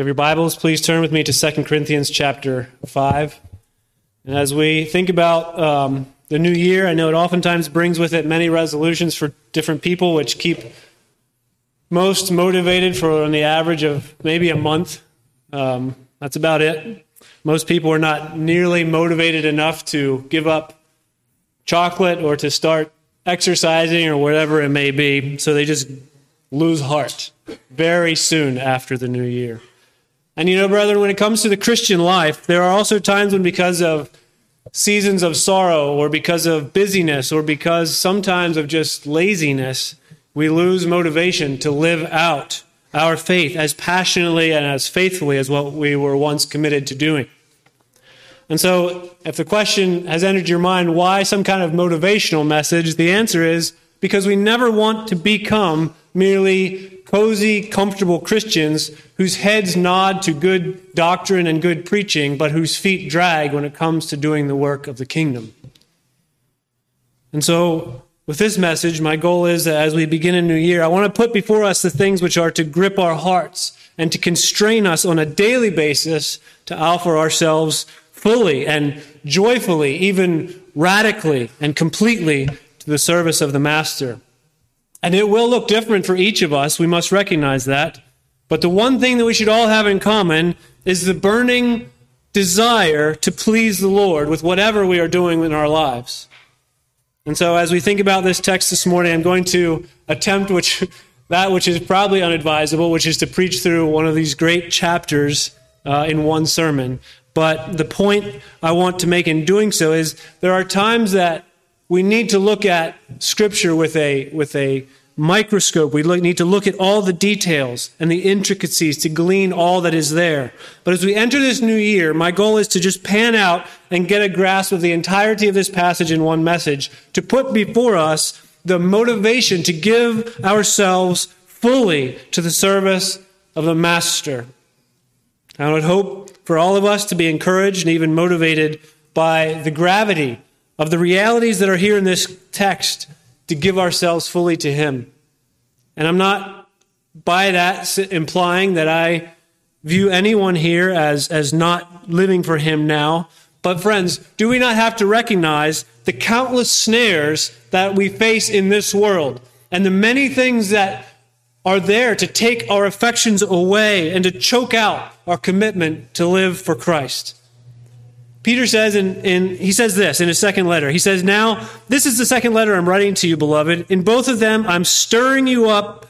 you have your Bibles, please turn with me to 2 Corinthians chapter 5. And as we think about um, the new year, I know it oftentimes brings with it many resolutions for different people, which keep most motivated for on the average of maybe a month. Um, that's about it. Most people are not nearly motivated enough to give up chocolate or to start exercising or whatever it may be. So they just lose heart very soon after the new year. And you know, brethren, when it comes to the Christian life, there are also times when, because of seasons of sorrow or because of busyness or because sometimes of just laziness, we lose motivation to live out our faith as passionately and as faithfully as what we were once committed to doing. And so, if the question has entered your mind, why some kind of motivational message? The answer is because we never want to become merely cozy, comfortable Christians whose heads nod to good doctrine and good preaching, but whose feet drag when it comes to doing the work of the kingdom. And so, with this message, my goal is that as we begin a new year, I want to put before us the things which are to grip our hearts and to constrain us on a daily basis to offer ourselves fully and joyfully, even radically and completely to the service of the Master. And it will look different for each of us. We must recognize that. But the one thing that we should all have in common is the burning desire to please the Lord with whatever we are doing in our lives. And so, as we think about this text this morning, I'm going to attempt which, that which is probably unadvisable, which is to preach through one of these great chapters uh, in one sermon. But the point I want to make in doing so is there are times that we need to look at Scripture with a, with a microscope. We look, need to look at all the details and the intricacies to glean all that is there. But as we enter this new year, my goal is to just pan out and get a grasp of the entirety of this passage in one message, to put before us the motivation to give ourselves fully to the service of the Master. I would hope for all of us to be encouraged and even motivated by the gravity of the realities that are here in this text to give ourselves fully to Him. And I'm not by that implying that I view anyone here as, as not living for Him now. But, friends, do we not have to recognize the countless snares that we face in this world and the many things that are there to take our affections away and to choke out our commitment to live for Christ? Peter says, in, he says this in his second letter. He says, Now, this is the second letter I'm writing to you, beloved. In both of them, I'm stirring you up,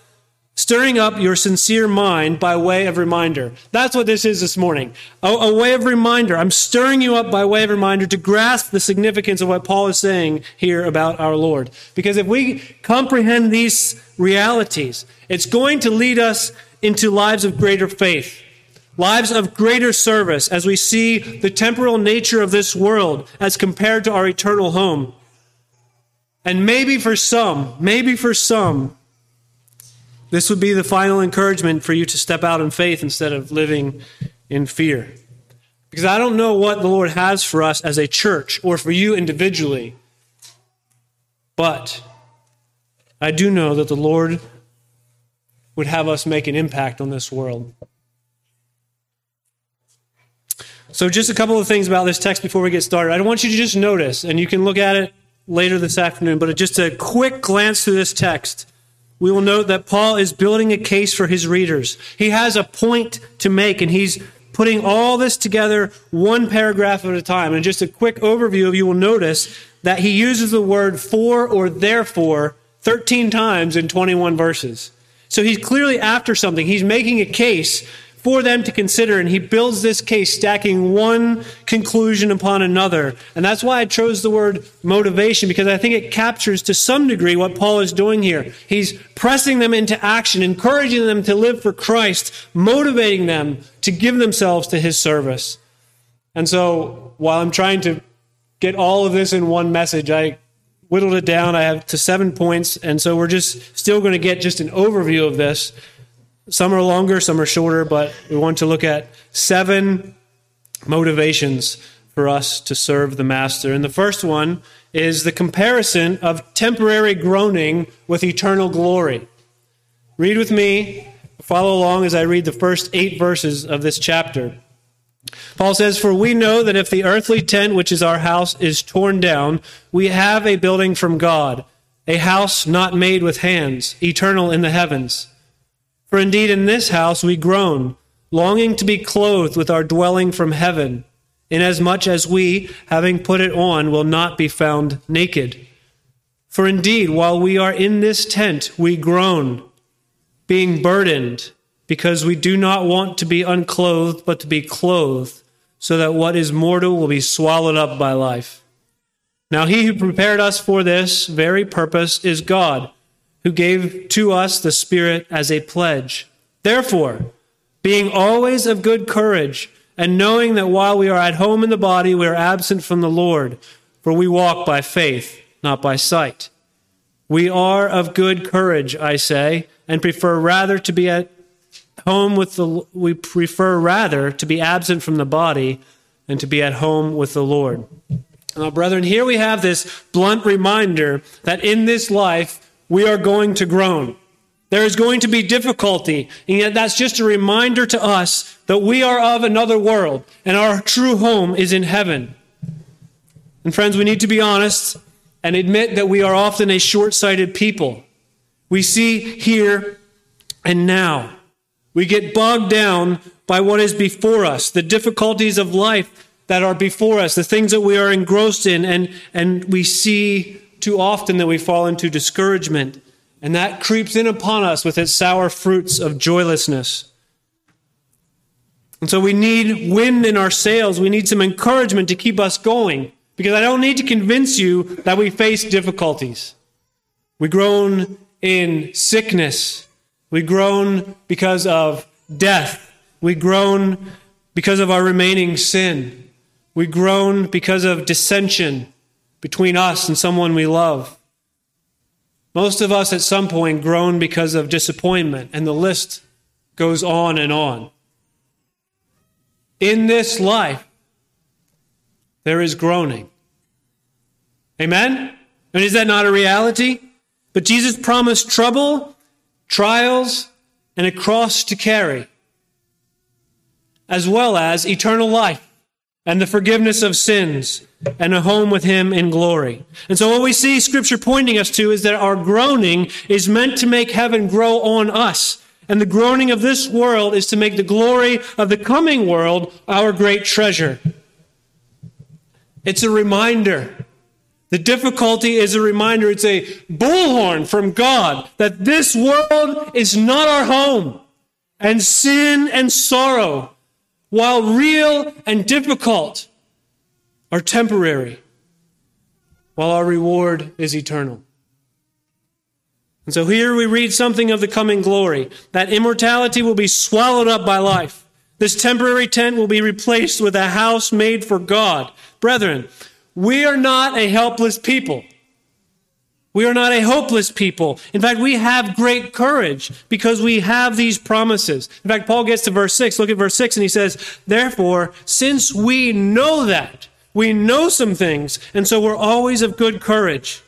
stirring up your sincere mind by way of reminder. That's what this is this morning. A, a way of reminder. I'm stirring you up by way of reminder to grasp the significance of what Paul is saying here about our Lord. Because if we comprehend these realities, it's going to lead us into lives of greater faith lives of greater service as we see the temporal nature of this world as compared to our eternal home. And maybe for some, maybe for some, this would be the final encouragement for you to step out in faith instead of living in fear. Because I don't know what the Lord has for us as a church or for you individually, but I do know that the Lord would have us make an impact on this world. So, just a couple of things about this text before we get started. I want you to just notice, and you can look at it later this afternoon, but just a quick glance through this text. We will note that Paul is building a case for his readers. He has a point to make, and he's putting all this together one paragraph at a time. And just a quick overview, of you will notice that he uses the word for or therefore 13 times in 21 verses. So he's clearly after something. He's making a case for them to consider. And he builds this case stacking one conclusion upon another. And that's why I chose the word motivation, because I think it captures to some degree what Paul is doing here. He's pressing them into action, encouraging them to live for Christ, motivating them to give themselves to his service. And so while I'm trying to get all of this in one message, I whittled it down. I have to seven points. And so we're just still going to get just an overview of this. Some are longer, some are shorter, but we want to look at seven motivations for us to serve the Master. And the first one is the comparison of temporary groaning with eternal glory. Read with me Follow along as I read the first eight verses of this chapter. Paul says, For we know that if the earthly tent, which is our house, is torn down, we have a building from God, a house not made with hands, eternal in the heavens. For indeed in this house we groan, longing to be clothed with our dwelling from heaven, inasmuch as we, having put it on, will not be found naked. For indeed, while we are in this tent, we groan, being burdened because we do not want to be unclothed, but to be clothed, so that what is mortal will be swallowed up by life. Now, he who prepared us for this very purpose is God, who gave to us the Spirit as a pledge. Therefore, being always of good courage, and knowing that while we are at home in the body, we are absent from the Lord, for we walk by faith, not by sight. We are of good courage, I say, and prefer rather to be at home with the we prefer rather to be absent from the body than to be at home with the Lord. Now, brethren, here we have this blunt reminder that in this life we are going to groan. There is going to be difficulty, and yet that's just a reminder to us that we are of another world and our true home is in heaven. And friends, we need to be honest and admit that we are often a short sighted people. We see here and now. We get bogged down by what is before us, the difficulties of life that are before us, the things that we are engrossed in, and, and we see too often that we fall into discouragement. And that creeps in upon us with its sour fruits of joylessness. And so we need wind in our sails. We need some encouragement to keep us going. Because I don't need to convince you that we face difficulties. We groan in sickness we groan because of death. We groan because of our remaining sin. We groan because of dissension between us and someone we love. Most of us at some point groan because of disappointment, and the list goes on and on. In this life, there is groaning. Amen? And is that not a reality? But Jesus promised trouble trials, and a cross to carry, as well as eternal life and the forgiveness of sins and a home with Him in glory. And so, what we see Scripture pointing us to is that our groaning is meant to make heaven grow on us. And the groaning of this world is to make the glory of the coming world our great treasure. It's a reminder the difficulty is a reminder, it's a bullhorn from God that this world is not our home. And sin and sorrow, while real and difficult, are temporary, while our reward is eternal. And so here we read something of the coming glory that immortality will be swallowed up by life. This temporary tent will be replaced with a house made for God. Brethren, we are not a helpless people. We are not a hopeless people. In fact, we have great courage because we have these promises. In fact, Paul gets to verse 6. Look at verse 6 and he says, Therefore, since we know that, we know some things, and so we're always of good courage.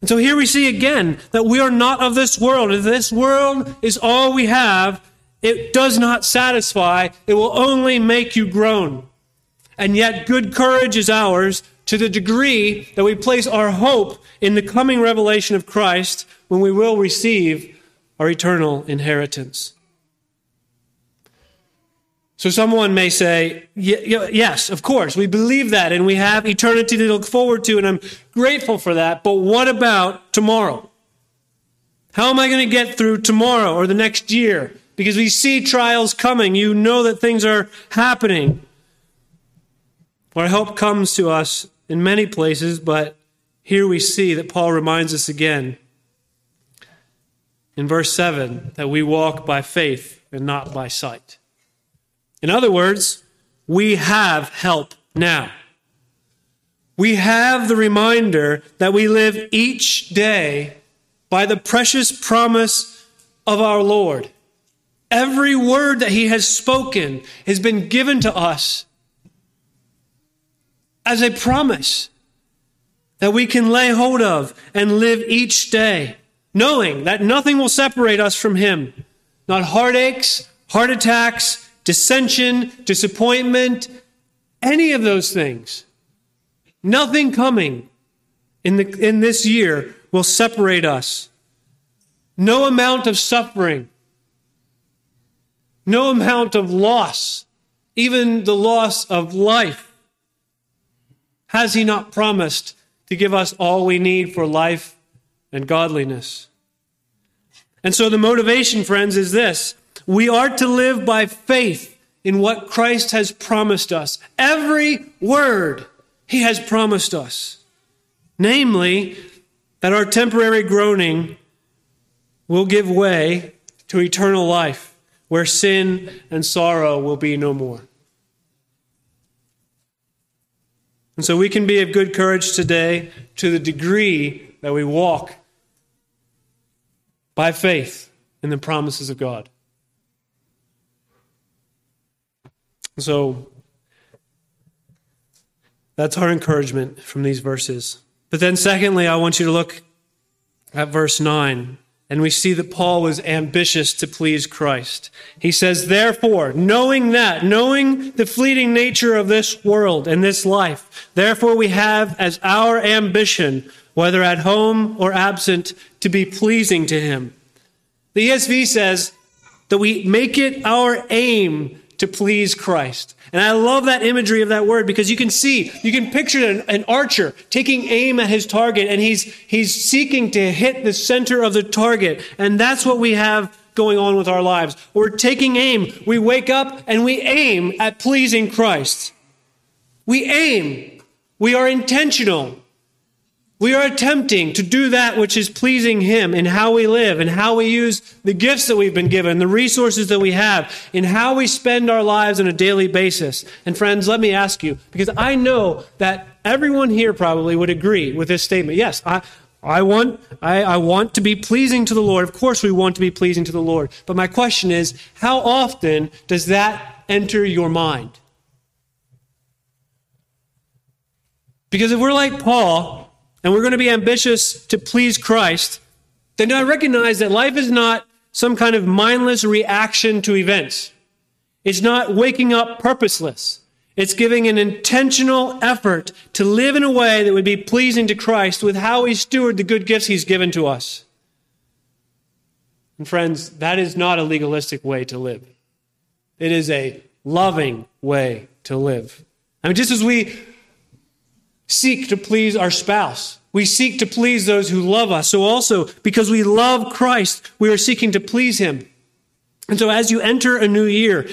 And so here we see again that we are not of this world. If this world is all we have, it does not satisfy. It will only make you groan. And yet, good courage is ours to the degree that we place our hope in the coming revelation of Christ when we will receive our eternal inheritance. So someone may say, yes, of course, we believe that and we have eternity to look forward to, and I'm grateful for that. But what about tomorrow? How am I going to get through tomorrow or the next year? Because we see trials coming. You know that things are happening. Our help comes to us in many places, but here we see that Paul reminds us again in verse 7 that we walk by faith and not by sight. In other words, we have help now. We have the reminder that we live each day by the precious promise of our Lord. Every word that He has spoken has been given to us as a promise that we can lay hold of and live each day, knowing that nothing will separate us from Him. not heartaches, heart attacks, dissension, disappointment, any of those things. Nothing coming in, the, in this year will separate us. No amount of suffering, no amount of loss, even the loss of life, has He not promised to give us all we need for life and godliness? And so the motivation, friends, is this we are to live by faith in what Christ has promised us. Every word He has promised us. Namely, that our temporary groaning will give way to eternal life, where sin and sorrow will be no more. And so we can be of good courage today to the degree that we walk by faith in the promises of God. So that's our encouragement from these verses. But then, secondly, I want you to look at verse 9. And we see that Paul was ambitious to please Christ. He says, Therefore, knowing that, knowing the fleeting nature of this world and this life, therefore we have as our ambition, whether at home or absent, to be pleasing to Him. The ESV says that we make it our aim to please Christ. And I love that imagery of that word because you can see, you can picture an, an, archer taking aim at his target and he's, he's seeking to hit the center of the target. And that's what we have going on with our lives. We're taking aim. We wake up and we aim at pleasing Christ. We aim. We are intentional. We are attempting to do that which is pleasing Him in how we live and how we use the gifts that we've been given, the resources that we have, in how we spend our lives on a daily basis. And friends, let me ask you, because I know that everyone here probably would agree with this statement. Yes, I, I want, I, I want to be pleasing to the Lord. Of course, we want to be pleasing to the Lord. But my question is, how often does that enter your mind? Because if we're like Paul, and we're going to be ambitious to please Christ, then I recognize that life is not some kind of mindless reaction to events. It's not waking up purposeless. It's giving an intentional effort to live in a way that would be pleasing to Christ with how we steward the good gifts He's given to us. And friends, that is not a legalistic way to live. It is a loving way to live. I mean, just as we seek to please our spouse. We seek to please those who love us. So also, because we love Christ, we are seeking to please him. And so as you enter a new year,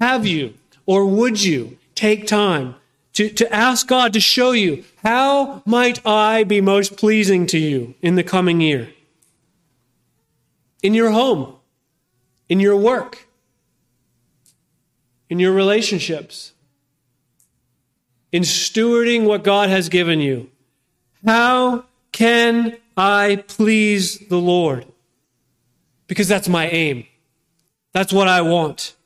have you or would you take time to, to ask God to show you how might I be most pleasing to you in the coming year? In your home, in your work, in your relationships, in stewarding what God has given you. How can I please the Lord? Because that's my aim. That's what I want.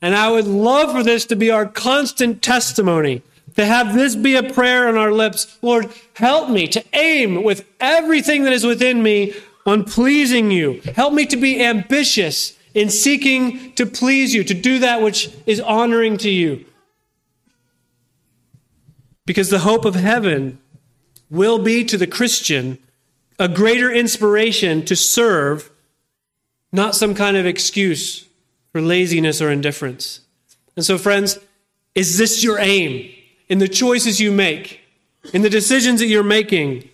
And I would love for this to be our constant testimony, to have this be a prayer on our lips. Lord, help me to aim with everything that is within me on pleasing you. Help me to be ambitious in seeking to please you, to do that which is honoring to you. Because the hope of heaven will be to the Christian a greater inspiration to serve, not some kind of excuse for laziness or indifference. And so, friends, is this your aim in the choices you make, in the decisions that you're making,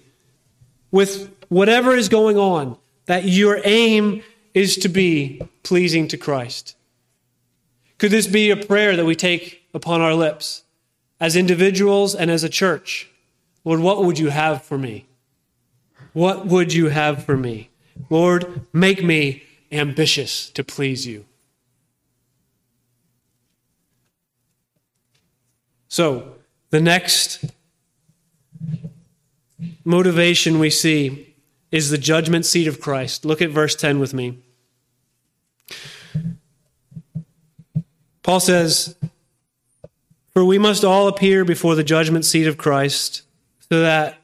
with whatever is going on, that your aim is to be pleasing to Christ? Could this be a prayer that we take upon our lips? As individuals and as a church. Lord, what would you have for me? What would you have for me? Lord, make me ambitious to please you. So, the next motivation we see is the judgment seat of Christ. Look at verse 10 with me. Paul says, for we must all appear before the judgment seat of Christ, so that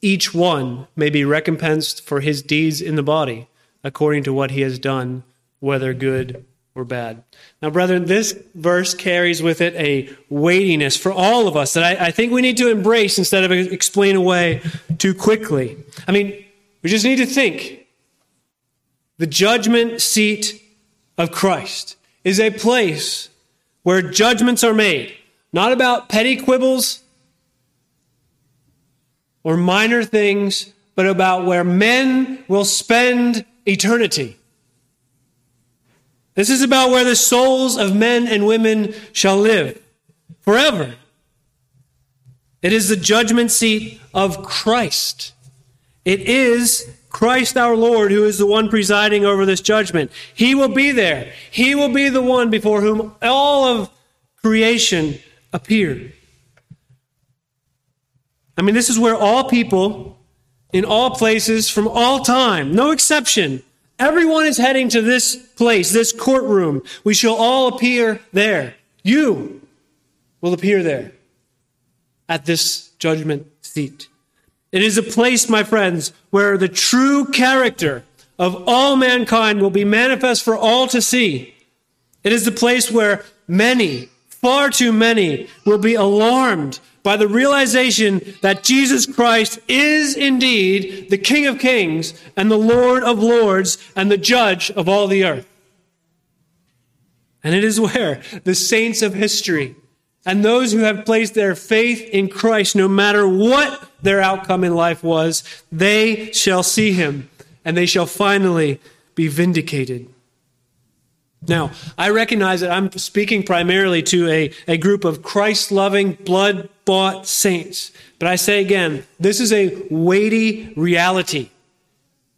each one may be recompensed for his deeds in the body, according to what he has done, whether good or bad. Now, brethren, this verse carries with it a weightiness for all of us that I, I think we need to embrace instead of explain away too quickly. I mean, we just need to think. The judgment seat of Christ is a place where judgments are made, not about petty quibbles or minor things, but about where men will spend eternity. This is about where the souls of men and women shall live forever. It is the judgment seat of Christ. It is Christ our Lord who is the one presiding over this judgment. He will be there. He will be the one before whom all of creation appear. I mean, this is where all people in all places from all time, no exception, Everyone is heading to this place, this courtroom. We shall all appear there. You will appear there at this judgment seat. It is a place, my friends, where the true character of all mankind will be manifest for all to see. It is the place where many, far too many, will be alarmed by the realization that Jesus Christ is indeed the King of Kings and the Lord of Lords and the Judge of all the earth. And it is where the saints of history and those who have placed their faith in Christ, no matter what their outcome in life was, they shall see him and they shall finally be vindicated. Now, I recognize that I'm speaking primarily to a, a group of Christ loving, blood bought saints. But I say again, this is a weighty reality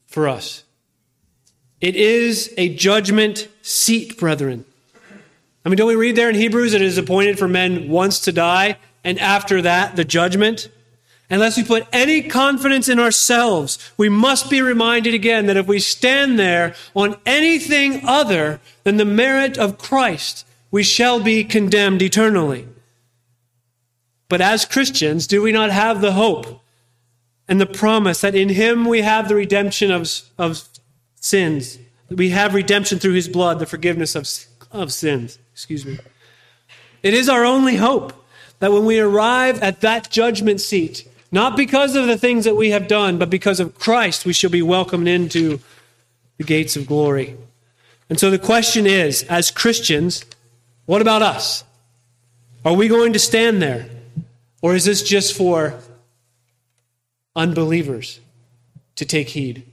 for us. It is a judgment seat, brethren. I mean, don't we read there in Hebrews that it is appointed for men once to die, and after that, the judgment? Unless we put any confidence in ourselves, we must be reminded again that if we stand there on anything other than the merit of Christ, we shall be condemned eternally. But as Christians, do we not have the hope and the promise that in Him we have the redemption of, of sins? We have redemption through His blood, the forgiveness of, of sins. Excuse me. It is our only hope that when we arrive at that judgment seat, not because of the things that we have done, but because of Christ, we shall be welcomed into the gates of glory. And so the question is as Christians, what about us? Are we going to stand there? Or is this just for unbelievers to take heed?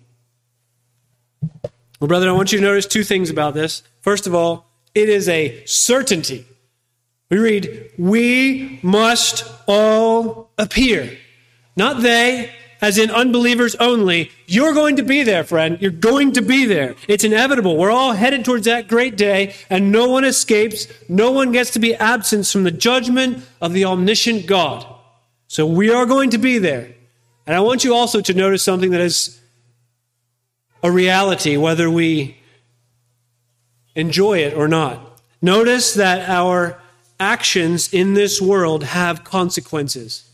Well, brother, I want you to notice two things about this. First of all, it is a certainty. We read, We must all appear. Not they, as in unbelievers only. You're going to be there, friend. You're going to be there. It's inevitable. We're all headed towards that great day, and no one escapes. No one gets to be absent from the judgment of the omniscient God. So we are going to be there. And I want you also to notice something that is a reality, whether we enjoy it or not. Notice that our actions in this world have consequences.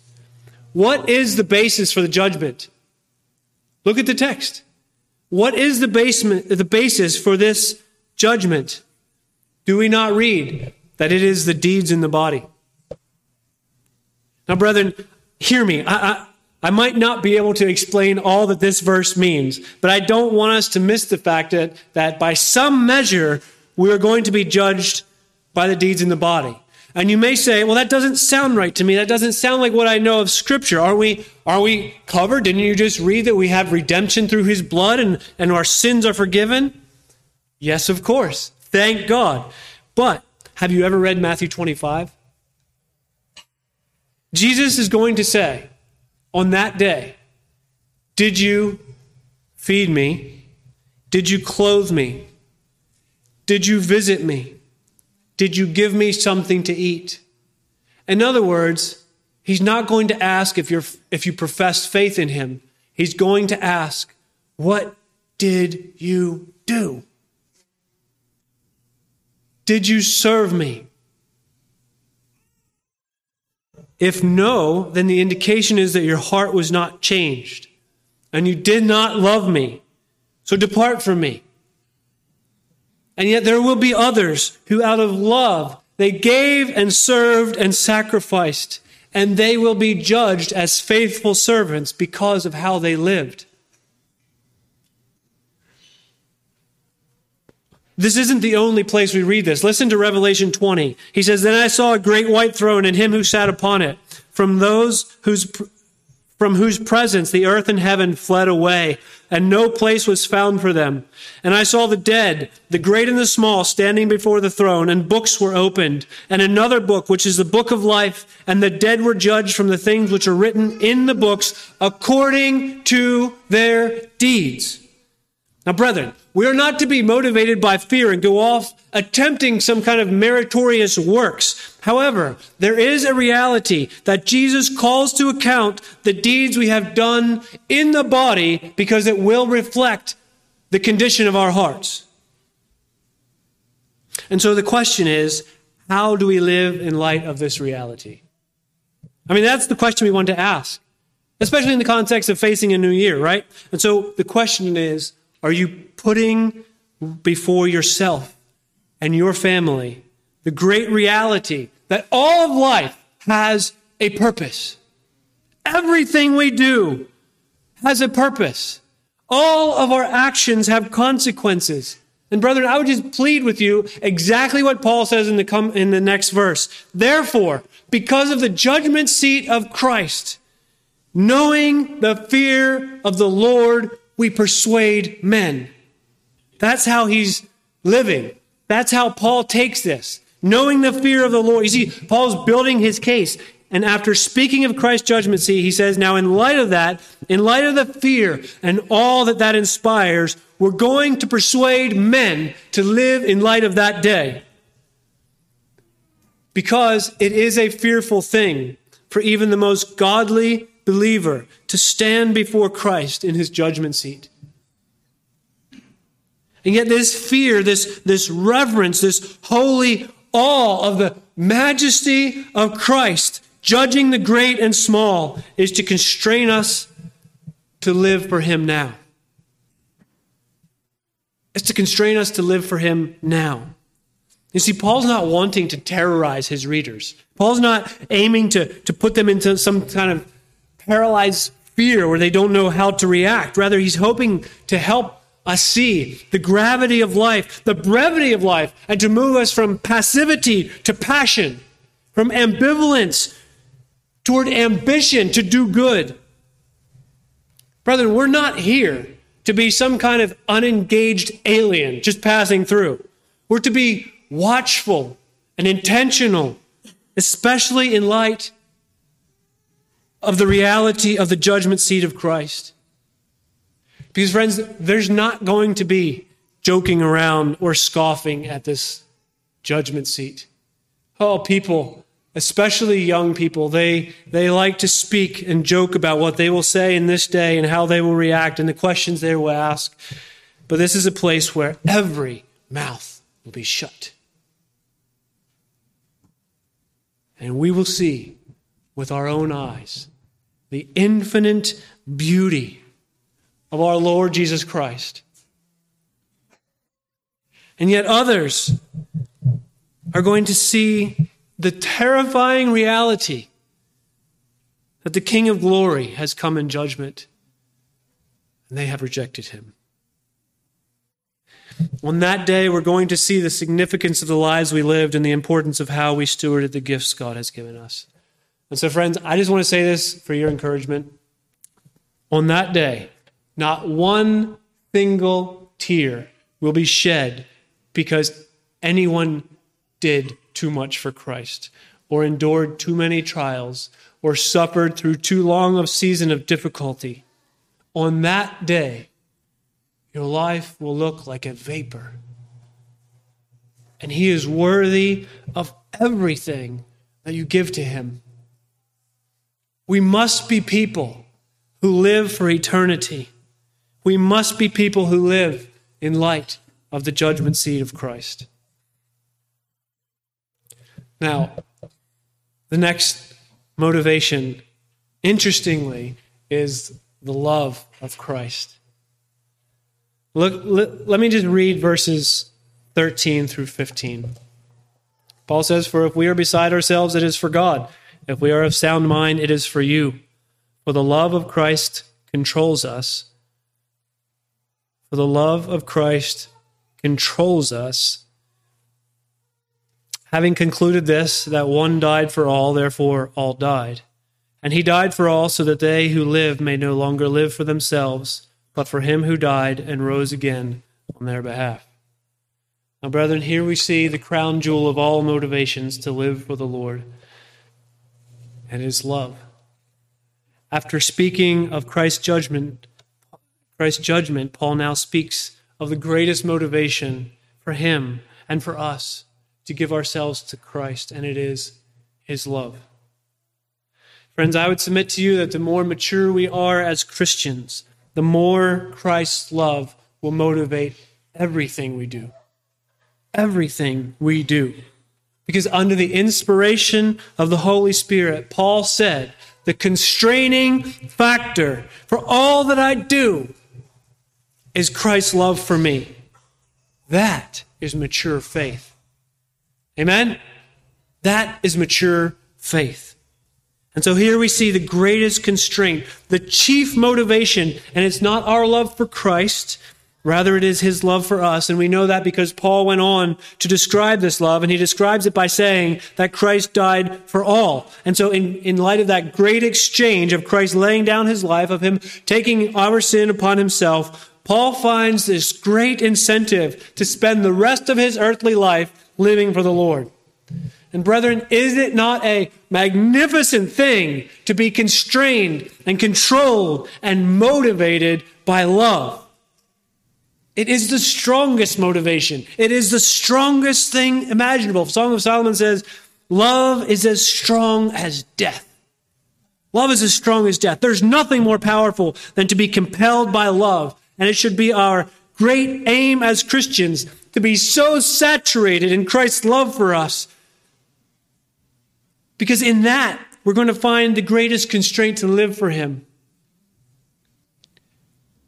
What is the basis for the judgment? Look at the text. What is the basement, the basis for this judgment? Do we not read that it is the deeds in the body? Now, brethren, hear me. I, I, I might not be able to explain all that this verse means, but I don't want us to miss the fact that, that by some measure, we are going to be judged by the deeds in the body. And you may say, well, that doesn't sound right to me. That doesn't sound like what I know of Scripture. Are we, are we covered? Didn't you just read that we have redemption through His blood and, and our sins are forgiven? Yes, of course. Thank God. But have you ever read Matthew 25? Jesus is going to say on that day, Did you feed me? Did you clothe me? Did you visit me? Did you give me something to eat? In other words, he's not going to ask if, you're, if you profess faith in him. He's going to ask, What did you do? Did you serve me? If no, then the indication is that your heart was not changed and you did not love me. So depart from me. And yet there will be others who, out of love, they gave and served and sacrificed, and they will be judged as faithful servants because of how they lived. This isn't the only place we read this. Listen to Revelation 20. He says, Then I saw a great white throne and him who sat upon it. From those whose from whose presence the earth and heaven fled away, and no place was found for them. And I saw the dead, the great and the small, standing before the throne, and books were opened, and another book, which is the book of life, and the dead were judged from the things which are written in the books according to their deeds. Now, brethren, we are not to be motivated by fear and go off attempting some kind of meritorious works. However, there is a reality that Jesus calls to account the deeds we have done in the body because it will reflect the condition of our hearts. And so the question is, how do we live in light of this reality? I mean, that's the question we want to ask, especially in the context of facing a new year, right? And so the question is, are you putting before yourself and your family the great reality that all of life has a purpose? Everything we do has a purpose. All of our actions have consequences. And brethren, I would just plead with you exactly what Paul says in the, com- in the next verse. Therefore, because of the judgment seat of Christ, knowing the fear of the Lord, we persuade men. That's how he's living. That's how Paul takes this. Knowing the fear of the Lord. You see, Paul's building his case. And after speaking of Christ's judgment seat, he says, now in light of that, in light of the fear and all that that inspires, we're going to persuade men to live in light of that day. Because it is a fearful thing for even the most godly believer to stand before Christ in his judgment seat. And yet, this fear, this, this reverence, this holy awe of the majesty of Christ, judging the great and small, is to constrain us to live for him now. It's to constrain us to live for him now. You see, Paul's not wanting to terrorize his readers. Paul's not aiming to, to put them into some kind of paralyzed fear where they don't know how to react. Rather, he's hoping to help us see the gravity of life, the brevity of life, and to move us from passivity to passion, from ambivalence toward ambition to do good. Brethren, we're not here to be some kind of unengaged alien just passing through. We're to be watchful and intentional, especially in light of the reality of the judgment seat of Christ. Because, friends, there's not going to be joking around or scoffing at this judgment seat. Oh, people, especially young people, they, they like to speak and joke about what they will say in this day and how they will react and the questions they will ask. But this is a place where every mouth will be shut. And we will see with our own eyes the infinite beauty of our Lord Jesus Christ. And yet others are going to see the terrifying reality that the King of glory has come in judgment, and they have rejected him. On that day, we're going to see the significance of the lives we lived and the importance of how we stewarded the gifts God has given us. And so, friends, I just want to say this for your encouragement. On that day, not one single tear will be shed because anyone did too much for Christ, or endured too many trials, or suffered through too long a season of difficulty. On that day, your life will look like a vapor. And He is worthy of everything that you give to Him. We must be people who live for eternity. We must be people who live in light of the judgment seat of Christ. Now, the next motivation, interestingly, is the love of Christ. Look, let, let me just read verses 13 through 15. Paul says, For if we are beside ourselves, it is for God. If we are of sound mind, it is for you. For the love of Christ controls us. For the love of Christ controls us. Having concluded this, that one died for all, therefore all died. And he died for all, so that they who live may no longer live for themselves, but for him who died and rose again on their behalf. Now, brethren, here we see the crown jewel of all motivations to live for the Lord, and his love. After speaking of Christ's judgment, Christ's judgment, Paul now speaks of the greatest motivation for him and for us to give ourselves to Christ, and it is his love. Friends, I would submit to you that the more mature we are as Christians, the more Christ's love will motivate everything we do. Everything we do. Because under the inspiration of the Holy Spirit, Paul said, the constraining factor for all that I do is Christ's love for me. That is mature faith. Amen? That is mature faith. And so here we see the greatest constraint, the chief motivation, and it's not our love for Christ, rather it is his love for us. And we know that because Paul went on to describe this love, and he describes it by saying that Christ died for all. And so in, in light of that great exchange of Christ laying down his life, of him taking our sin upon himself, Paul finds this great incentive to spend the rest of his earthly life living for the Lord. And brethren, is it not a magnificent thing to be constrained and controlled and motivated by love? It is the strongest motivation. It is the strongest thing imaginable. Song of Solomon says, Love is as strong as death. Love is as strong as death. There's nothing more powerful than to be compelled by love. And it should be our great aim as Christians to be so saturated in Christ's love for us because in that, we're going to find the greatest constraint to live for Him.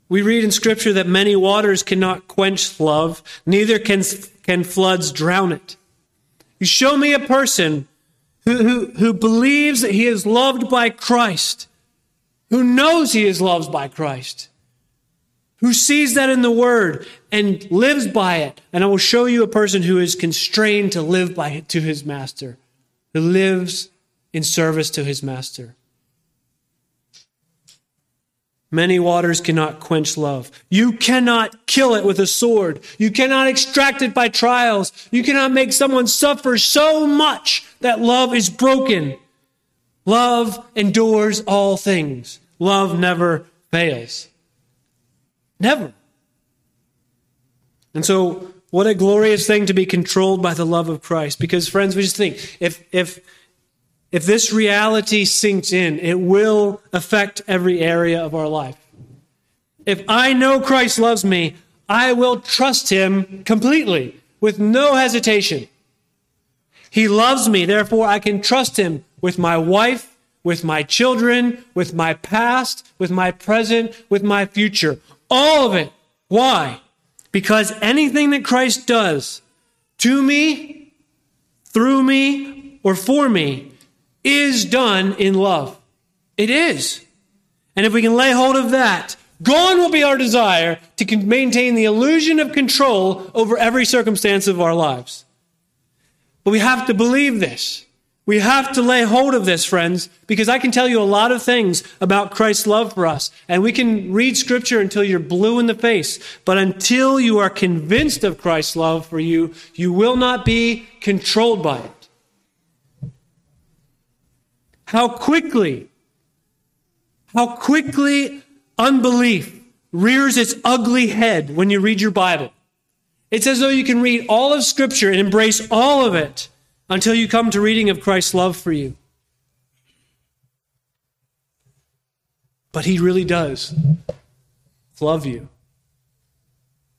We read in Scripture that many waters cannot quench love, neither can, can floods drown it. You show me a person who, who, who believes that he is loved by Christ, who knows he is loved by Christ, who sees that in the Word and lives by it. And I will show you a person who is constrained to live by to his master who lives in service to his master. Many waters cannot quench love. You cannot kill it with a sword. You cannot extract it by trials. You cannot make someone suffer so much that love is broken. Love endures all things. Love never fails. Never. And so what a glorious thing to be controlled by the love of Christ. Because friends, we just think if if if this reality sinks in, it will affect every area of our life. If I know Christ loves me, I will trust him completely with no hesitation. He loves me, therefore I can trust him with my wife, with my children, with my past, with my present, with my future. All of it. Why? Because anything that Christ does to me, through me, or for me is done in love. It is. And if we can lay hold of that, gone will be our desire to maintain the illusion of control over every circumstance of our lives. But we have to believe this. We have to lay hold of this, friends, because I can tell you a lot of things about Christ's love for us. And we can read scripture until you're blue in the face. But until you are convinced of Christ's love for you, you will not be controlled by it. How quickly, how quickly unbelief rears its ugly head when you read your Bible. It's as though you can read all of Scripture and embrace all of it until you come to reading of Christ's love for you. But he really does love you.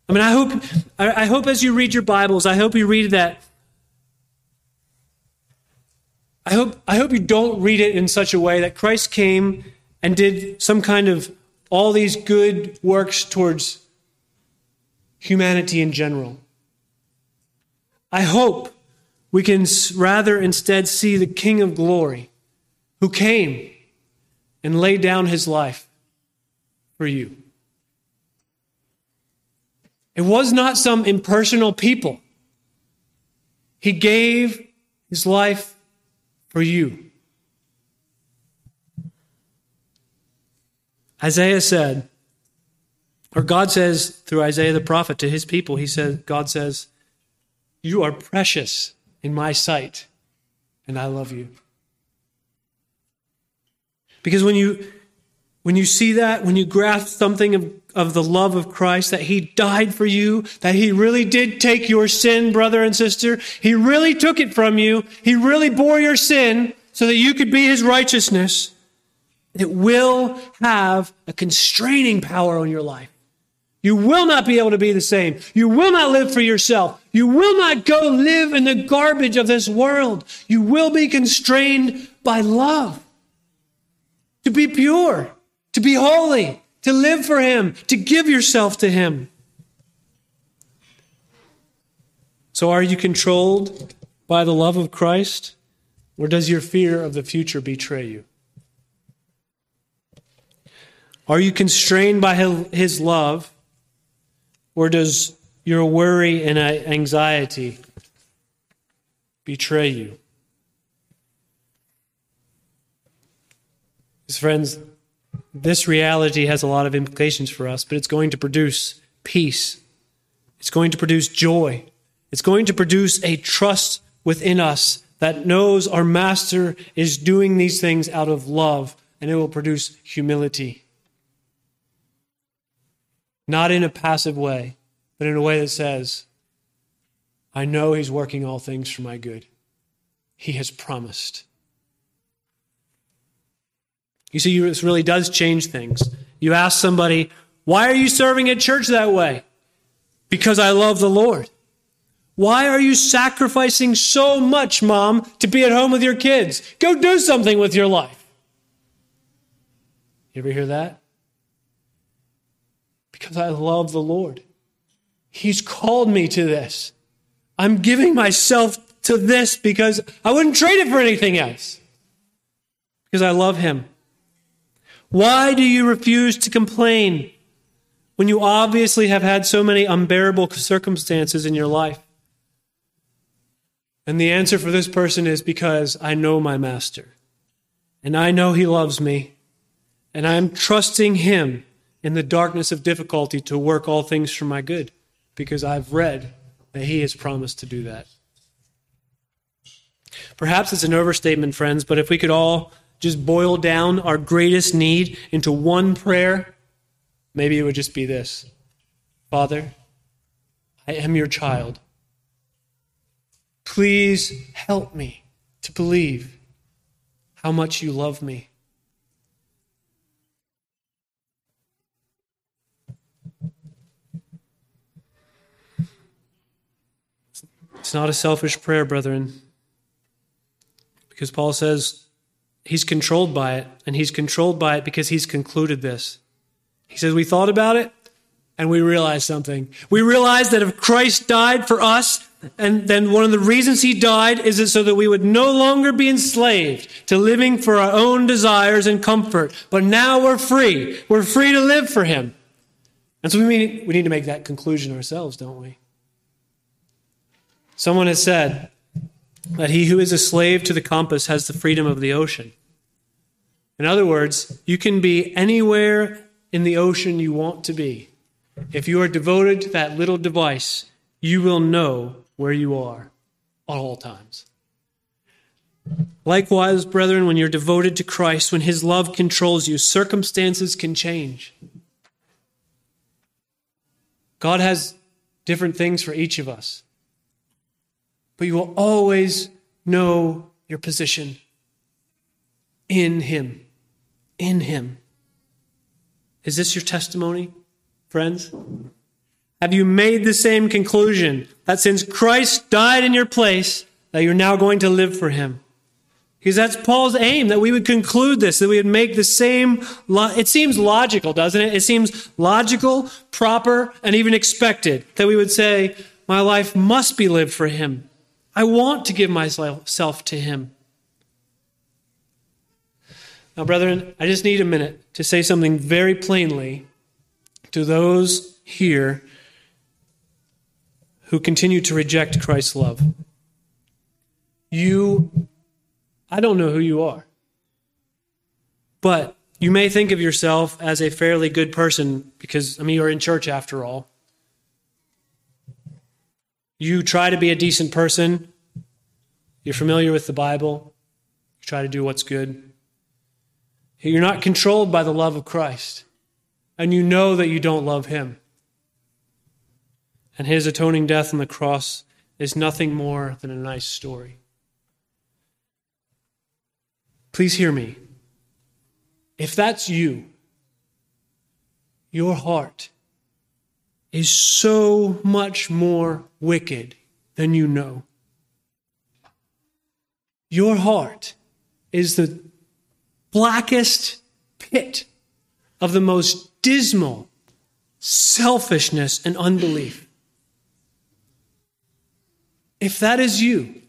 I mean, I hope, I hope as you read your Bibles, I hope you read that. I hope, I hope you don't read it in such a way that Christ came and did some kind of all these good works towards humanity in general. I hope we can rather instead see the King of glory who came and laid down his life for you. It was not some impersonal people. He gave his life for you. Isaiah said, or God says through Isaiah the prophet to his people, he says, God says, You are precious in my sight, and I love you. Because when you when you see that, when you grasp something of, of the love of Christ, that He died for you, that He really did take your sin, brother and sister, He really took it from you, He really bore your sin so that you could be His righteousness, it will have a constraining power on your life. You will not be able to be the same. You will not live for yourself. You will not go live in the garbage of this world. You will be constrained by love to be pure to be holy, to live for Him, to give yourself to Him. So, are you controlled by the love of Christ, or does your fear of the future betray you? Are you constrained by His love, or does your worry and uh, anxiety betray you? His friends, this reality has a lot of implications for us, but it's going to produce peace. It's going to produce joy. It's going to produce a trust within us that knows our Master is doing these things out of love, and it will produce humility. Not in a passive way, but in a way that says, I know He's working all things for my good. He has promised. You see, this really does change things. You ask somebody, why are you serving at church that way? Because I love the Lord. Why are you sacrificing so much, mom, to be at home with your kids? Go do something with your life. You ever hear that? Because I love the Lord. He's called me to this. I'm giving myself to this because I wouldn't trade it for anything else. Because I love Him. Why do you refuse to complain when you obviously have had so many unbearable circumstances in your life? And the answer for this person is because I know my master and I know he loves me and I'm trusting him in the darkness of difficulty to work all things for my good because I've read that he has promised to do that. Perhaps it's an overstatement, friends, but if we could all just boil down our greatest need into one prayer, maybe it would just be this Father, I am your child. Please help me to believe how much you love me. It's not a selfish prayer, brethren, because Paul says, he's controlled by it, and he's controlled by it because he's concluded this. He says, We thought about it, and we realized something. We realized that if Christ died for us, and then one of the reasons he died is it so that we would no longer be enslaved to living for our own desires and comfort. But now we're free. We're free to live for him. And so we we need to make that conclusion ourselves, don't we? Someone has said that he who is a slave to the compass has the freedom of the ocean. In other words, you can be anywhere in the ocean you want to be. If you are devoted to that little device, you will know where you are at all times. Likewise, brethren, when you're devoted to Christ, when His love controls you, circumstances can change. God has different things for each of us. But you will always know your position in Him in him. Is this your testimony, friends? Have you made the same conclusion that since Christ died in your place, that you're now going to live for him? Because that's Paul's aim, that we would conclude this, that we would make the same. Lo- it seems logical, doesn't it? It seems logical, proper, and even expected that we would say, My life must be lived for Him. I want to give myself to Him. Now, brethren, I just need a minute to say something very plainly to those here who continue to reject Christ's love. You I don't know who you are. But you may think of yourself as a fairly good person because, I mean, you're in church after all. You try to be a decent person. You're familiar with the Bible. You try to do what's good. You're not controlled by the love of Christ. And you know that you don't love Him. And His atoning death on the cross is nothing more than a nice story. Please hear me. If that's you, your heart is so much more wicked than you know. Your heart is the blackest pit of the most dismal selfishness and unbelief. If that is you,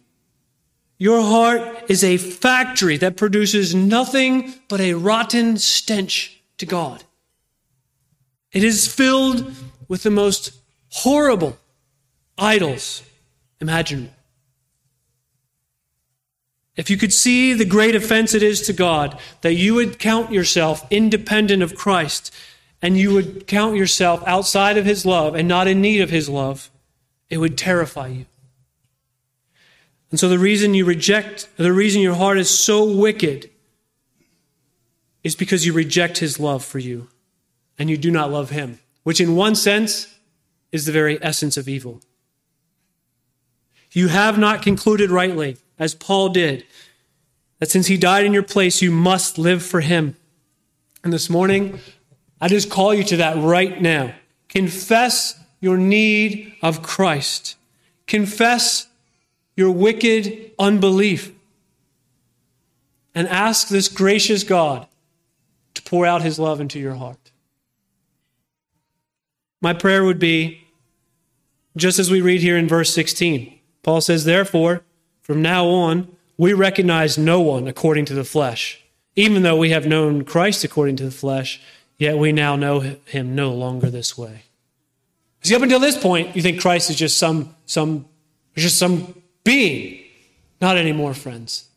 your heart is a factory that produces nothing but a rotten stench to God. It is filled with the most horrible idols imaginable. If you could see the great offense it is to God that you would count yourself independent of Christ and you would count yourself outside of His love and not in need of His love, it would terrify you. And so the reason you reject, the reason your heart is so wicked is because you reject his love for you and you do not love him, which in one sense is the very essence of evil. You have not concluded rightly, as Paul did, that since he died in your place, you must live for him. And this morning, I just call you to that right now. Confess your need of Christ. Confess your wicked unbelief and ask this gracious God to pour out his love into your heart. My prayer would be just as we read here in verse 16. Paul says, Therefore, from now on, we recognize no one according to the flesh. Even though we have known Christ according to the flesh, yet we now know him no longer this way. See, up until this point, you think Christ is just some, some, just some being. Not anymore, friends.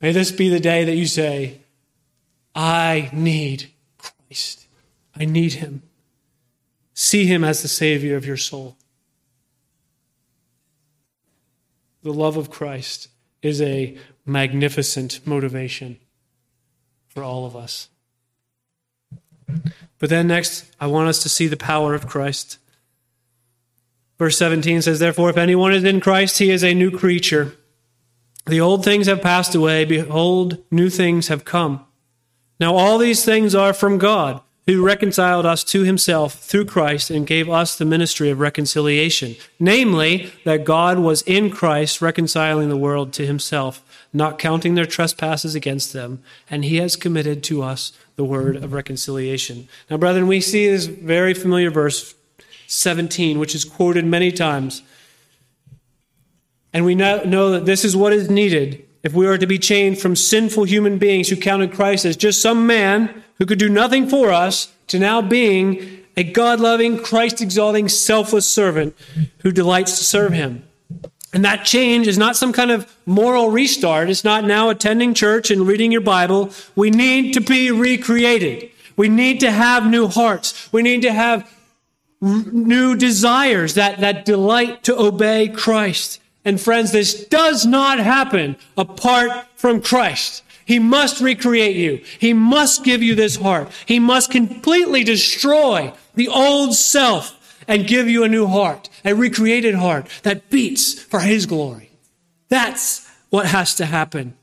May this be the day that you say, I need Christ. I need him. See him as the Savior of your soul. The love of Christ is a magnificent motivation for all of us. But then next, I want us to see the power of Christ. Verse 17 says, Therefore, if anyone is in Christ, he is a new creature. The old things have passed away. Behold, new things have come. Now, all these things are from God, who reconciled us to himself through Christ and gave us the ministry of reconciliation. Namely, that God was in Christ reconciling the world to himself, not counting their trespasses against them, and he has committed to us the word of reconciliation. Now, brethren, we see this very familiar verse 17, which is quoted many times. And we know that this is what is needed if we are to be changed from sinful human beings who counted Christ as just some man who could do nothing for us to now being a God loving, Christ exalting, selfless servant who delights to serve him. And that change is not some kind of moral restart. It's not now attending church and reading your Bible. We need to be recreated. We need to have new hearts. We need to have new desires, that, that delight to obey Christ. And friends, this does not happen apart from Christ. He must recreate you. He must give you this heart. He must completely destroy the old self and give you a new heart, a recreated heart that beats for His glory. That's what has to happen.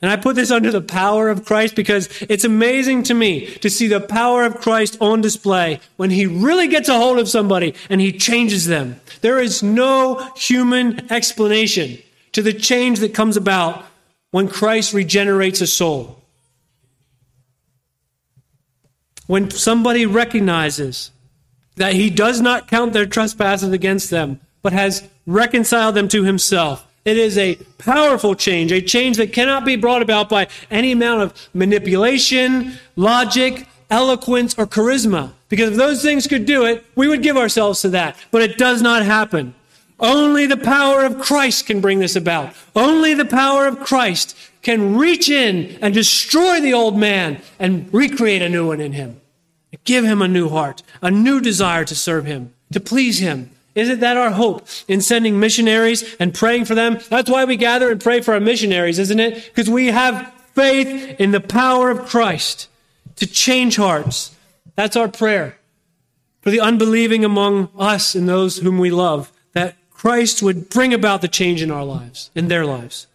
And I put this under the power of Christ because it's amazing to me to see the power of Christ on display when he really gets a hold of somebody and he changes them. There is no human explanation to the change that comes about when Christ regenerates a soul. When somebody recognizes that he does not count their trespasses against them, but has reconciled them to himself. It is a powerful change, a change that cannot be brought about by any amount of manipulation, logic, eloquence, or charisma. Because if those things could do it, we would give ourselves to that. But it does not happen. Only the power of Christ can bring this about. Only the power of Christ can reach in and destroy the old man and recreate a new one in him. Give him a new heart, a new desire to serve him, to please him. Isn't that our hope in sending missionaries and praying for them? That's why we gather and pray for our missionaries, isn't it? Because we have faith in the power of Christ to change hearts. That's our prayer for the unbelieving among us and those whom we love, that Christ would bring about the change in our lives, in their lives.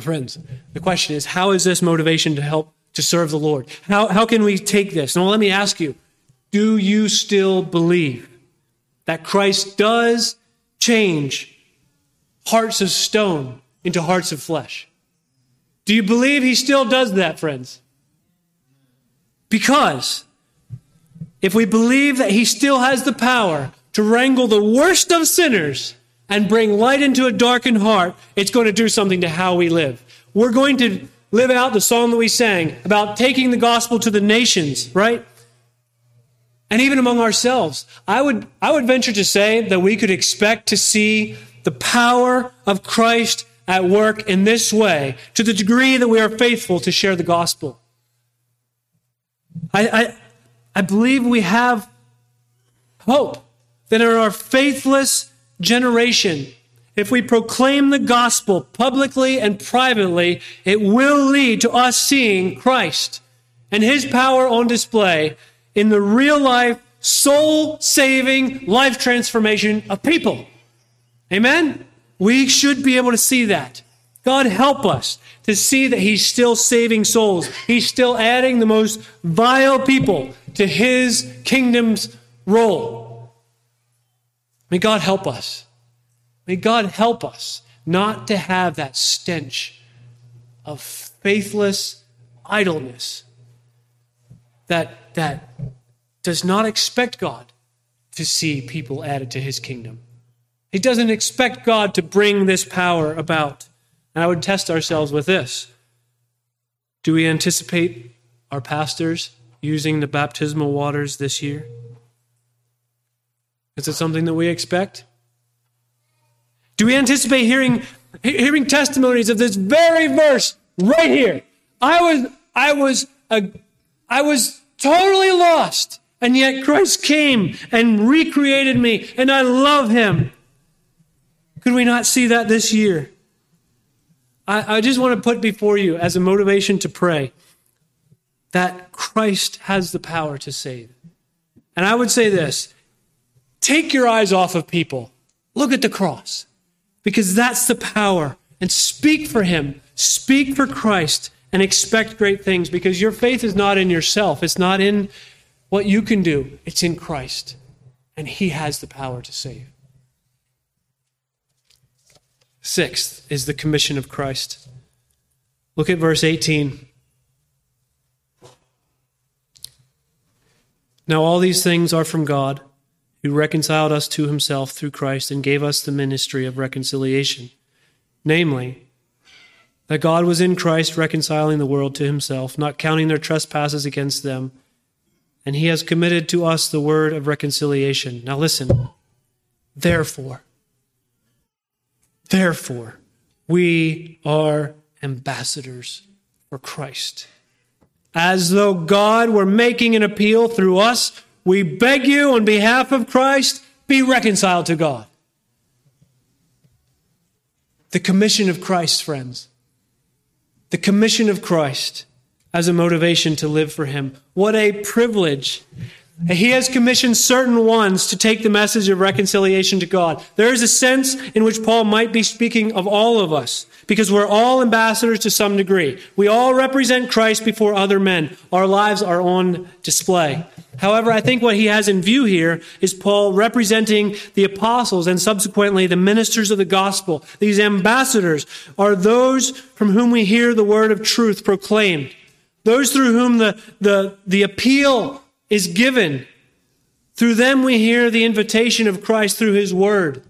Friends, the question is how is this motivation to help to serve the Lord? How, how can we take this? Now, let me ask you do you still believe that Christ does change hearts of stone into hearts of flesh? Do you believe he still does that, friends? Because if we believe that he still has the power to wrangle the worst of sinners and bring light into a darkened heart, it's going to do something to how we live. We're going to live out the song that we sang about taking the gospel to the nations, right? And even among ourselves. I would, I would venture to say that we could expect to see the power of Christ at work in this way to the degree that we are faithful to share the gospel. I, I, I believe we have hope that in our faithless generation, if we proclaim the gospel publicly and privately, it will lead to us seeing Christ and his power on display in the real life, soul saving life transformation of people. Amen? We should be able to see that. God help us to see that He's still saving souls. He's still adding the most vile people to His kingdom's roll. May God help us. May God help us not to have that stench of faithless idleness that, that does not expect God to see people added to his kingdom. He doesn't expect God to bring this power about. And I would test ourselves with this. Do we anticipate our pastors using the baptismal waters this year? Is it something that we expect? Do we anticipate hearing, hearing testimonies of this very verse right here? I was, I was, a, I was totally lost, and yet Christ came and recreated me, and I love him. Could we not see that this year? I, I just want to put before you as a motivation to pray that Christ has the power to save. And I would say this take your eyes off of people, look at the cross because that's the power. And speak for Him, speak for Christ, and expect great things because your faith is not in yourself, it's not in what you can do, it's in Christ. And He has the power to save. Sixth is the commission of Christ. Look at verse 18. Now, all these things are from God who reconciled us to himself through Christ and gave us the ministry of reconciliation. Namely, that God was in Christ reconciling the world to himself, not counting their trespasses against them, and he has committed to us the word of reconciliation. Now listen, therefore, therefore, we are ambassadors for Christ. As though God were making an appeal through us we beg you on behalf of Christ, be reconciled to God. The commission of Christ, friends. The commission of Christ as a motivation to live for Him. What a privilege He has commissioned certain ones to take the message of reconciliation to God. There is a sense in which Paul might be speaking of all of us because we're all ambassadors to some degree. We all represent Christ before other men. Our lives are on display. However, I think what he has in view here is Paul representing the apostles and subsequently the ministers of the gospel. These ambassadors are those from whom we hear the word of truth proclaimed. Those through whom the, the, the appeal is given. Through them we hear the invitation of Christ through his word.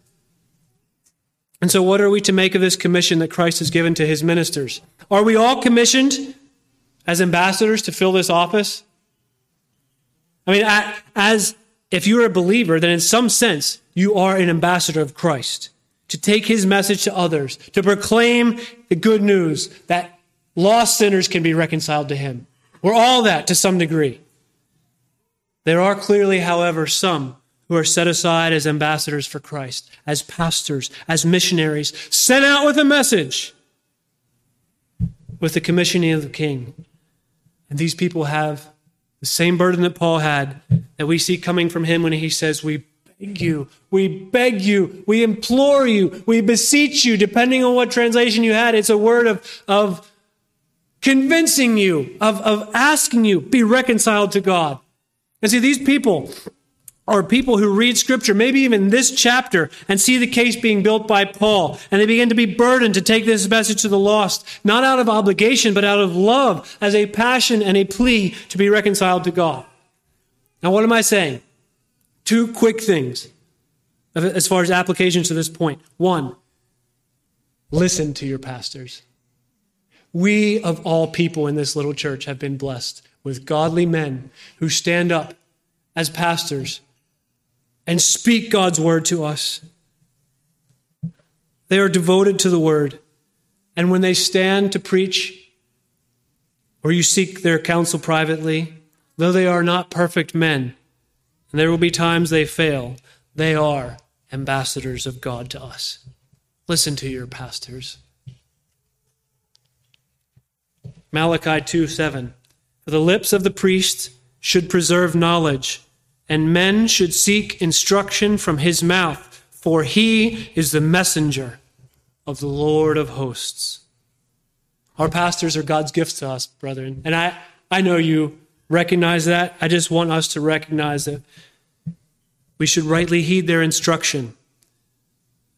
And so, what are we to make of this commission that Christ has given to his ministers? Are we all commissioned as ambassadors to fill this office? I mean, as if you're a believer, then in some sense, you are an ambassador of Christ to take his message to others, to proclaim the good news that lost sinners can be reconciled to him. We're all that to some degree. There are clearly, however, some who are set aside as ambassadors for Christ, as pastors, as missionaries, sent out with a message, with the commissioning of the king. And these people have the same burden that Paul had that we see coming from him when he says, We beg you, we beg you, we implore you, we beseech you, depending on what translation you had. It's a word of, of convincing you, of, of asking you, be reconciled to God. And see, these people, are people who read scripture, maybe even this chapter, and see the case being built by Paul, and they begin to be burdened to take this message to the lost, not out of obligation, but out of love, as a passion and a plea to be reconciled to God. Now, what am I saying? Two quick things as far as applications to this point. One, listen to your pastors. We, of all people in this little church, have been blessed with godly men who stand up as pastors and speak God's word to us. They are devoted to the word. And when they stand to preach, or you seek their counsel privately, though they are not perfect men, and there will be times they fail, they are ambassadors of God to us. Listen to your pastors. Malachi 2 7. For the lips of the priest should preserve knowledge and men should seek instruction from his mouth, for he is the messenger of the Lord of hosts. Our pastors are God's gifts to us, brethren. And I, I know you recognize that. I just want us to recognize that we should rightly heed their instruction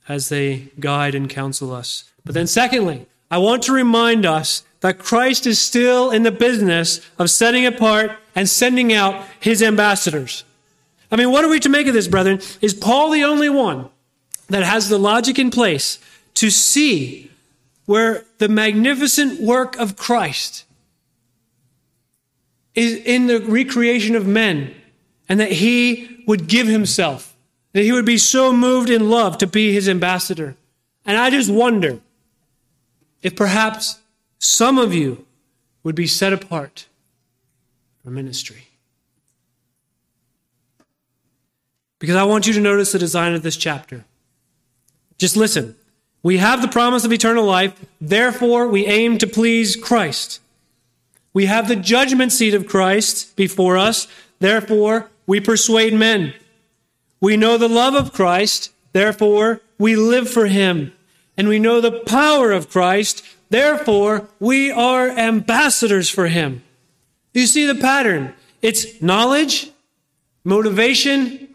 as they guide and counsel us. But then, secondly, I want to remind us that Christ is still in the business of setting apart and sending out his ambassadors. I mean, what are we to make of this, brethren? Is Paul the only one that has the logic in place to see where the magnificent work of Christ is in the recreation of men and that he would give himself, that he would be so moved in love to be his ambassador? And I just wonder if perhaps some of you would be set apart for ministry. because I want you to notice the design of this chapter. Just listen. We have the promise of eternal life, therefore, we aim to please Christ. We have the judgment seat of Christ before us, therefore, we persuade men. We know the love of Christ, therefore, we live for him. And we know the power of Christ, therefore, we are ambassadors for him. You see the pattern? It's knowledge, motivation,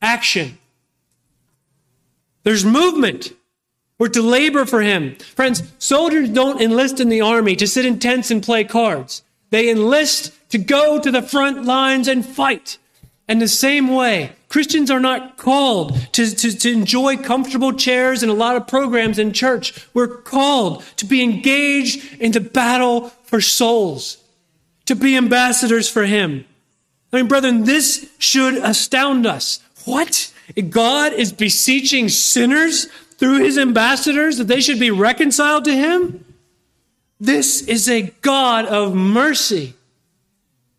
action. There's movement. We're to labor for him. Friends, soldiers don't enlist in the army to sit in tents and play cards. They enlist to go to the front lines and fight. And the same way, Christians are not called to, to, to, enjoy comfortable chairs and a lot of programs in church. We're called to be engaged in the battle for souls, to be ambassadors for Him. I mean, brethren, this should astound us. What? God is beseeching sinners through his ambassadors that they should be reconciled to him? This is a God of mercy.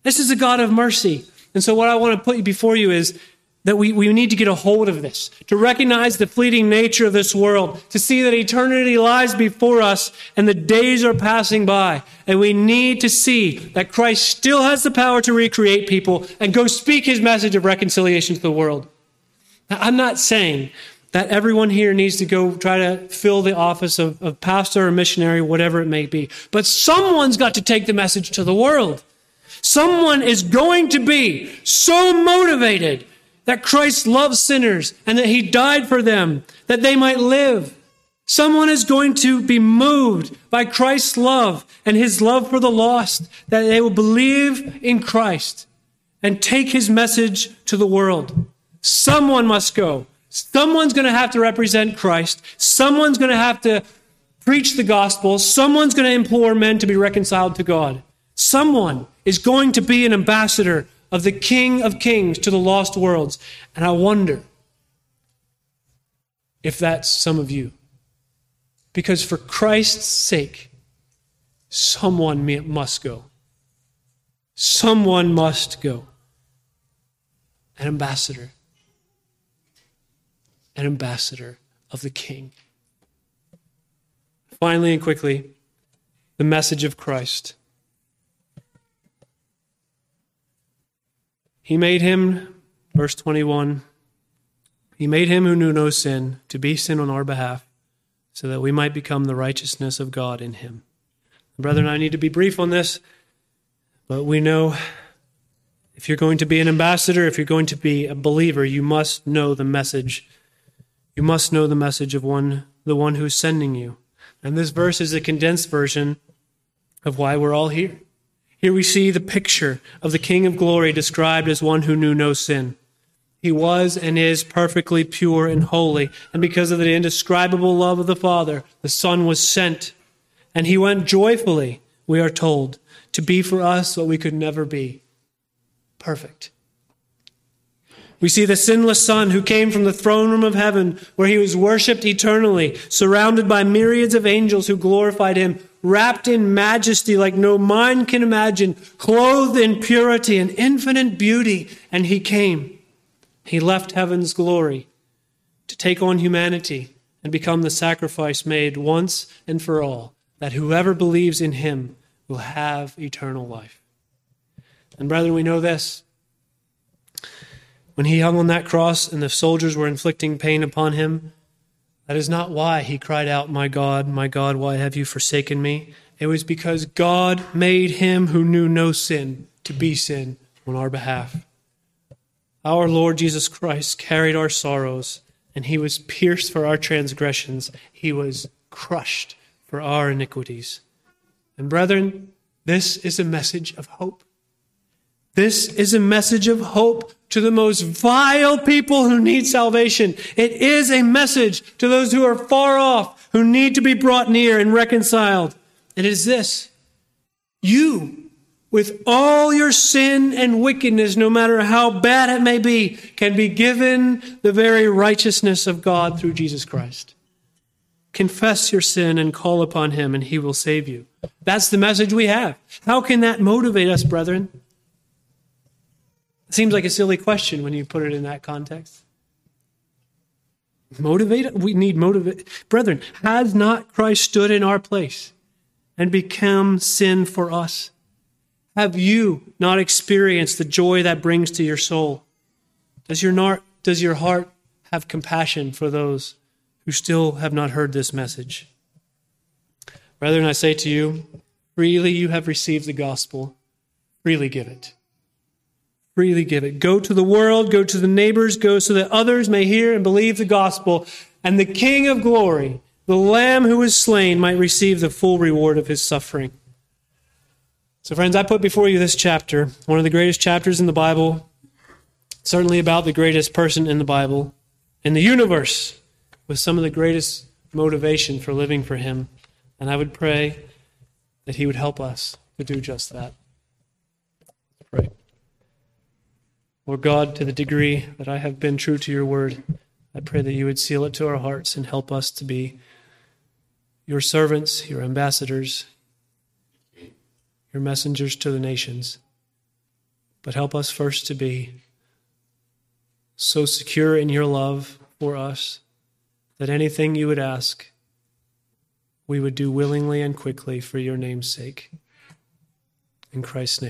This is a God of mercy. And so, what I want to put before you is that we, we need to get a hold of this, to recognize the fleeting nature of this world, to see that eternity lies before us and the days are passing by. And we need to see that Christ still has the power to recreate people and go speak his message of reconciliation to the world. Now, I'm not saying that everyone here needs to go try to fill the office of, of pastor or missionary, whatever it may be. But someone's got to take the message to the world. Someone is going to be so motivated that Christ loves sinners and that he died for them, that they might live. Someone is going to be moved by Christ's love and his love for the lost, that they will believe in Christ and take his message to the world. Someone must go. Someone's going to have to represent Christ. Someone's going to have to preach the gospel. Someone's going to implore men to be reconciled to God. Someone is going to be an ambassador of the King of Kings to the lost worlds. And I wonder if that's some of you. Because for Christ's sake, someone must go. Someone must go. An ambassador. An ambassador of the King. Finally and quickly, the message of Christ. He made him, verse 21, he made him who knew no sin to be sin on our behalf, so that we might become the righteousness of God in him. Brethren, I need to be brief on this, but we know if you're going to be an ambassador, if you're going to be a believer, you must know the message. You must know the message of one, the one who's sending you. And this verse is a condensed version of why we're all here. Here we see the picture of the King of glory described as one who knew no sin. He was and is perfectly pure and holy, and because of the indescribable love of the Father, the Son was sent. And he went joyfully, we are told, to be for us what we could never be perfect. We see the sinless Son who came from the throne room of heaven, where he was worshiped eternally, surrounded by myriads of angels who glorified him, wrapped in majesty like no mind can imagine, clothed in purity and infinite beauty. And he came. He left heaven's glory to take on humanity and become the sacrifice made once and for all, that whoever believes in him will have eternal life. And brethren, we know this. When he hung on that cross and the soldiers were inflicting pain upon him, that is not why he cried out, My God, my God, why have you forsaken me? It was because God made him who knew no sin to be sin on our behalf. Our Lord Jesus Christ carried our sorrows, and he was pierced for our transgressions, he was crushed for our iniquities. And brethren, this is a message of hope. This is a message of hope to the most vile people who need salvation. It is a message to those who are far off, who need to be brought near and reconciled. It is this. You, with all your sin and wickedness, no matter how bad it may be, can be given the very righteousness of God through Jesus Christ. Confess your sin and call upon him, and he will save you. That's the message we have. How can that motivate us, brethren? Seems like a silly question when you put it in that context. Motivate? We need motivate. Brethren, has not Christ stood in our place and become sin for us? Have you not experienced the joy that brings to your soul? Does your, not, does your heart have compassion for those who still have not heard this message? Brethren, I say to you, freely you have received the gospel, freely give it freely give it. Go to the world, go to the neighbors, go so that others may hear and believe the gospel, and the King of glory, the Lamb who was slain, might receive the full reward of his suffering. So, friends, I put before you this chapter, one of the greatest chapters in the Bible, certainly about the greatest person in the Bible, in the universe, with some of the greatest motivation for living for him. And I would pray that he would help us to do just that. Pray. Lord God, to the degree that I have been true to your word, I pray that you would seal it to our hearts and help us to be your servants, your ambassadors, your messengers to the nations. But help us first to be so secure in your love for us that anything you would ask, we would do willingly and quickly for your name's sake. In Christ's name.